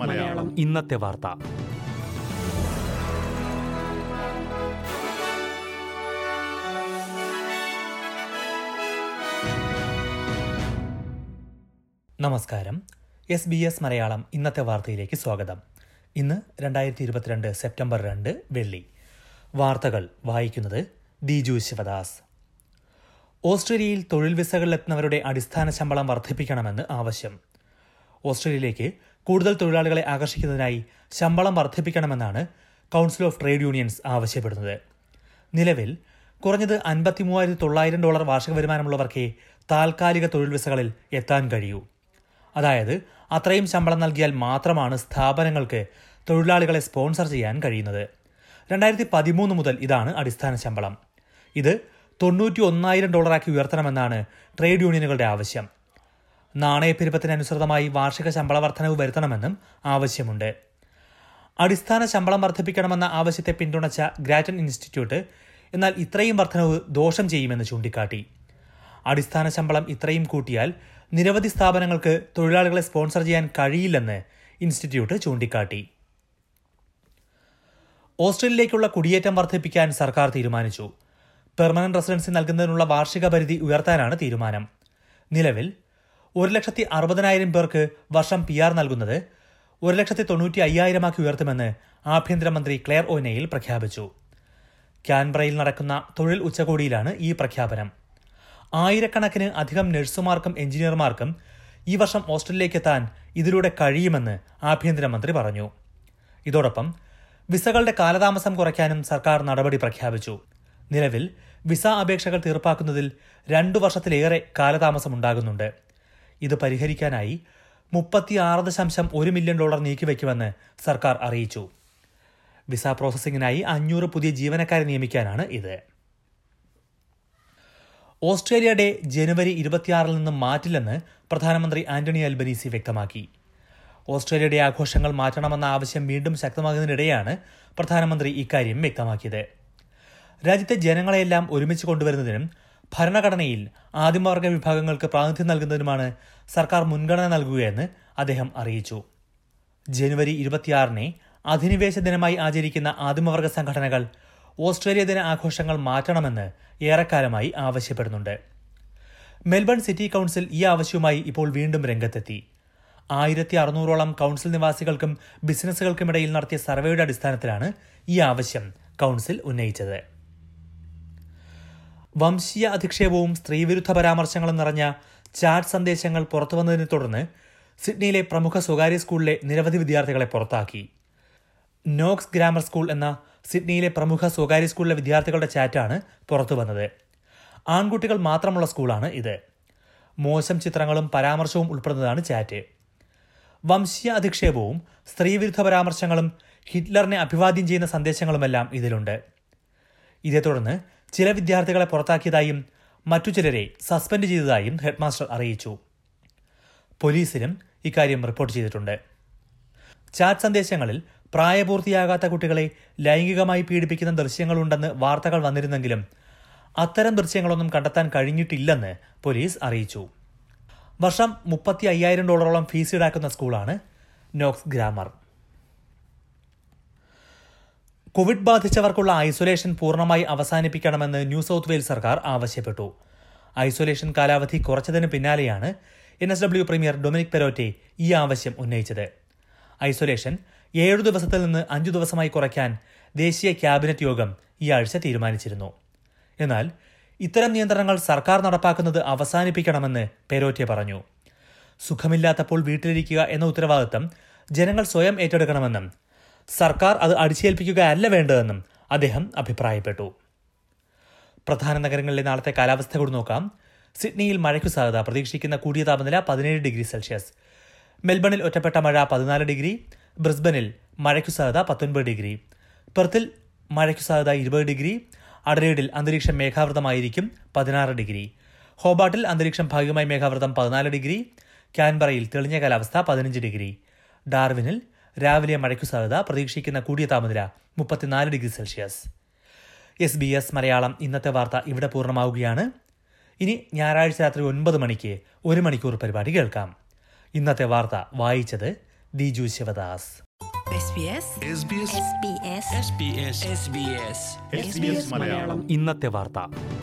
മലയാളം. ഇന്നത്തെ വാർത്ത. നമസ്കാരം. എസ് ബി എസ് മലയാളം ഇന്നത്തെ വാർത്തയിലേക്ക് സ്വാഗതം. ഇന്ന് രണ്ടായിരത്തി ഇരുപത്തിരണ്ട് സെപ്റ്റംബർ രണ്ട് വെള്ളി. വാർത്തകൾ വായിക്കുന്നത് ദിജു ശിവദാസ്. ഓസ്ട്രേലിയയിൽ തൊഴിൽ വിസകളിലെത്തുന്നവരുടെ അടിസ്ഥാന ശമ്പളം വർദ്ധിപ്പിക്കണമെന്ന് ആവശ്യം. ഓസ്ട്രേലിയയിലേക്ക് കൂടുതൽ തൊഴിലാളികളെ ആകർഷിക്കുന്നതിനായി ശമ്പളം വർദ്ധിപ്പിക്കണമെന്നാണ് കൗൺസിൽ ഓഫ് ട്രേഡ് യൂണിയൻസ് ആവശ്യപ്പെടുന്നത്. നിലവിൽ കുറഞ്ഞത് അൻപത്തി മൂവായിരത്തി തൊള്ളായിരം ഡോളർ വാർഷിക വരുമാനമുള്ളവർക്കേ താൽക്കാലിക തൊഴിൽ വിസകളിൽ എത്താൻ കഴിയൂ. അതായത് അത്രയും ശമ്പളം നൽകിയാൽ മാത്രമാണ് സ്ഥാപനങ്ങൾക്ക് തൊഴിലാളികളെ സ്പോൺസർ ചെയ്യാൻ കഴിയുന്നത്. രണ്ടായിരത്തി പതിമൂന്ന് മുതൽ ഇതാണ് അടിസ്ഥാന ശമ്പളം. ഇത് തൊണ്ണൂറ്റി ഒന്നായിരം ഡോളറാക്കി ഉയർത്തണമെന്നാണ് ട്രേഡ് യൂണിയനുകളുടെ ആവശ്യം. നാണയപ്പെരുപ്പത്തിനനുസൃതമായി വാർഷിക ശമ്പള വർധനവ് വരുത്തണമെന്നും ആവശ്യമുണ്ട്. അടിസ്ഥാന ശമ്പളം വർദ്ധിപ്പിക്കണമെന്ന ആവശ്യത്തെ പിന്തുണച്ച ഗ്രാറ്റൻ ഇൻസ്റ്റിറ്റ്യൂട്ട് എന്നാൽ ഇത്രയും വർധനവ് ദോഷം ചെയ്യുമെന്ന് ചൂണ്ടിക്കാട്ടി. അടിസ്ഥാന ശമ്പളം ഇത്രയും കൂട്ടിയാൽ നിരവധി സ്ഥാപനങ്ങൾക്ക് തൊഴിലാളികളെ സ്പോൺസർ ചെയ്യാൻ കഴിയില്ലെന്ന് ഇൻസ്റ്റിറ്റ്യൂട്ട് ചൂണ്ടിക്കാട്ടി. ഓസ്ട്രേലിയയിലേക്കുള്ള കുടിയേറ്റം വർദ്ധിപ്പിക്കാൻ സർക്കാർ തീരുമാനിച്ചു. പെർമനന്റ് റെസിഡൻസി നൽകുന്നതിനുള്ള വാർഷിക പരിധി ഉയർത്താനാണ് തീരുമാനം. നിലവിൽ ഒരു ലക്ഷത്തി അറുപതിനായിരം പേർക്ക് വർഷം പി ആർ നൽകുന്നത് ഒരു ലക്ഷത്തി തൊണ്ണൂറ്റി അയ്യായിരമാക്കി ഉയർത്തുമെന്ന് ആഭ്യന്തരമന്ത്രി ക്ലെയർ ഒനെയിൽ പ്രഖ്യാപിച്ചു. ക്യാൻബ്രയിൽ നടക്കുന്ന തൊഴിൽ ഉച്ചകോടിയിലാണ് ഈ പ്രഖ്യാപനം. ആയിരക്കണക്കിന് അധികം നഴ്സുമാർക്കും എഞ്ചിനീയർമാർക്കും ഈ വർഷം ഓസ്ട്രേലിയയിലേക്ക് എത്താൻ ഇതിലൂടെ കഴിയുമെന്ന് ആഭ്യന്തരമന്ത്രി പറഞ്ഞു. ഇതോടൊപ്പം വിസകളുടെ കാലതാമസം കുറയ്ക്കാനും സർക്കാർ നടപടി പ്രഖ്യാപിച്ചു. നിലവിൽ വിസ അപേക്ഷകൾ തീർപ്പാക്കുന്നതിൽ രണ്ടു വർഷത്തിലേറെ കാലതാമസമുണ്ടാകുന്നുണ്ട് ഇത് പരിഹരിക്കാനായി മുപ്പത്തിയാറ് ദശാംശം ഒരു മില്യൺ ഡോളർ നീക്കിവെക്കുമെന്ന് സർക്കാർ അറിയിച്ചു. വിസ പ്രോസസ്സിംഗിനായി അഞ്ഞൂറ് പുതിയ ജീവനക്കാരെ നിയമിക്കാനാണ് ഇത്. ഓസ്ട്രേലിയ ഡേ ജനുവരി ഇരുപത്തിയാറിൽ നിന്നും മാറ്റില്ലെന്ന് പ്രധാനമന്ത്രി ആന്റണി അൽബനീസി വ്യക്തമാക്കി. ഓസ്ട്രേലിയയുടെ ആഘോഷങ്ങൾ മാറ്റണമെന്ന ആവശ്യം വീണ്ടും ശക്തമാകുന്നതിനിടെയാണ് പ്രധാനമന്ത്രി ഇക്കാര്യം വ്യക്തമാക്കിയത്. രാജ്യത്തെ ജനങ്ങളെയെല്ലാം ഒരുമിച്ച് കൊണ്ടുവരുന്നതിനും ഭരണഘടനയിൽ ആദിമവർഗ വിഭാഗങ്ങൾക്ക് പ്രാതിനിധ്യം നൽകുന്നതിനുമാണ് സർക്കാർ മുൻഗണന നൽകുകയെന്ന് അദ്ദേഹം അറിയിച്ചു. ജനുവരി ഇരുപത്തിയാറിനെ അധിനിവേശ ദിനമായി ആചരിക്കുന്ന ആദിമവർഗ സംഘടനകൾ ഓസ്ട്രേലിയ ദിന ആഘോഷങ്ങൾ മാറ്റണമെന്ന് ഏറെക്കാലമായി ആവശ്യപ്പെടുന്നുണ്ട്. മെൽബൺ സിറ്റി കൌൺസിൽ ഈ ആവശ്യവുമായി ഇപ്പോൾ വീണ്ടും രംഗത്തെത്തി. ആയിരത്തി അറുന്നൂറോളം കൌൺസിൽ നിവാസികൾക്കും ബിസിനസ്സുകൾക്കുമിടയിൽ നടത്തിയ സർവേയുടെ അടിസ്ഥാനത്തിലാണ് ഈ ആവശ്യം കൌൺസിൽ ഉന്നയിച്ചത്. വംശീയ അധിക്ഷേപവും സ്ത്രീവിരുദ്ധ പരാമർശങ്ങളും നിറഞ്ഞ ചാറ്റ് സന്ദേശങ്ങൾ പുറത്തുവന്നതിനെ തുടർന്ന് സിഡ്നിയിലെ പ്രമുഖ സ്വകാര്യ സ്കൂളിലെ നിരവധി വിദ്യാർത്ഥികളെ പുറത്താക്കി. നോക്സ് ഗ്രാമർ സ്കൂൾ എന്ന സിഡ്നിയിലെ പ്രമുഖ സ്വകാര്യ സ്കൂളിലെ വിദ്യാർത്ഥികളുടെ ചാറ്റാണ് പുറത്തുവന്നത്. ആൺകുട്ടികൾ മാത്രമുള്ള സ്കൂളാണ് ഇത്. മോശം ചിത്രങ്ങളും പരാമർശവും ഉൾപ്പെടുന്നതാണ് ചാറ്റ്. വംശീയ അധിക്ഷേപവും സ്ത്രീവിരുദ്ധ പരാമർശങ്ങളും ഹിറ്റ്ലറിനെ അഭിവാദ്യം ചെയ്യുന്ന സന്ദേശങ്ങളുമെല്ലാം ഇതിലുണ്ട്. ഇതേ തുടർന്ന് ചില വിദ്യാർത്ഥികളെ പുറത്താക്കിയതായും മറ്റു ചിലരെ സസ്പെൻഡ് ചെയ്തതായും ഹെഡ്മാസ്റ്റർ അറിയിച്ചു. പോലീസിനും ഇക്കാര്യം റിപ്പോർട്ട് ചെയ്തിട്ടുണ്ട്. ചാറ്റ് സന്ദേശങ്ങളിൽ പ്രായപൂർത്തിയാകാത്ത കുട്ടികളെ ലൈംഗികമായി പീഡിപ്പിക്കുന്ന ദൃശ്യങ്ങളുണ്ടെന്ന് വാർത്തകൾ വന്നിരുന്നെങ്കിലും അത്തരം ദൃശ്യങ്ങളൊന്നും കണ്ടെത്താൻ കഴിഞ്ഞിട്ടില്ലെന്ന് പോലീസ് അറിയിച്ചു. വർഷം മുപ്പത്തി അയ്യായിരം ഡോളറോളം ഫീസ് ഈടാക്കുന്ന സ്കൂളാണ് നോക്സ് ഗ്രാമർ. കോവിഡ് ബാധിച്ചവർക്കുള്ള ഐസൊലേഷൻ പൂർണമായി അവസാനിപ്പിക്കണമെന്ന് ന്യൂ സൗത്ത് വെയിൽസ് സർക്കാർ ആവശ്യപ്പെട്ടു. ഐസൊലേഷൻ കാലാവധി കുറച്ചതിന് പിന്നാലെയാണ് N S W premier Dominic Perrottet ഈ ആവശ്യം ഉന്നയിച്ചത്. ഐസൊലേഷൻ ഏഴു ദിവസത്തിൽ നിന്ന് അഞ്ചു ദിവസമായി കുറയ്ക്കാൻ ദേശീയ ക്യാബിനറ്റ് യോഗം ഈ ആഴ്ച തീരുമാനിച്ചിരുന്നു. എന്നാൽ ഇത്തരം നിയന്ത്രണങ്ങൾ സർക്കാർ നടപ്പാക്കുന്നത് അവസാനിപ്പിക്കണമെന്ന് പെരോറ്റെ പറഞ്ഞു. സുഖമില്ലാത്തപ്പോൾ വീട്ടിലിരിക്കുക എന്ന ഉത്തരവാദിത്തം ജനങ്ങൾ സ്വയം ഏറ്റെടുക്കണമെന്നും സർക്കാർ അത് അടിച്ചേൽപ്പിക്കുകയല്ല വേണ്ടതെന്നും അദ്ദേഹം അഭിപ്രായപ്പെട്ടു. പ്രധാന നഗരങ്ങളിലെ നാളത്തെ കാലാവസ്ഥ കൂടി നോക്കാം. സിഡ്നിയിൽ മഴയ്ക്കു സാധ്യത. പ്രതീക്ഷിക്കുന്ന കൂടിയ താപനില പതിനേഴ് ഡിഗ്രി സെൽഷ്യസ്. മെൽബണിൽ ഒറ്റപ്പെട്ട മഴ പതിനാല് ഡിഗ്രി. ബ്രിസ്ബനിൽ മഴയ്ക്കു സാധ്യത പത്തൊൻപത് ഡിഗ്രി. പെർത്തിൽ മഴയ്ക്കു സാധ്യത ഇരുപത് ഡിഗ്രി. അഡലേഡിൽ അന്തരീക്ഷം മേഘാവൃതമായിരിക്കും പതിനാറ് ഡിഗ്രി. ഹോബാട്ടിൽ അന്തരീക്ഷം ഭാഗികമായി മേഘാവൃതം പതിനാല് ഡിഗ്രി. ക്യാൻബറയിൽ തെളിഞ്ഞ കാലാവസ്ഥ പതിനഞ്ച് ഡിഗ്രി. ഡാർവിനിൽ രാവിലെ മഴയ്ക്കു സാധ്യത. പ്രതീക്ഷിക്കുന്ന കൂടിയ താപനില മുപ്പത്തിനാല് degree Celsius. S B S Malayalam ഇന്നത്തെ വാർത്ത ഇവിടെ പൂർണമാവുകയാണ്. ഇനി ഞായറാഴ്ച രാത്രി ഒൻപത് മണിക്ക് ഒരു മണിക്കൂർ പരിപാടി കേൾക്കാം. ഇന്നത്തെ വാർത്ത വായിച്ചത് Diju Sivadas. SBS SBS SBS SBS SBS ഇന്നത്തെ വാർത്ത.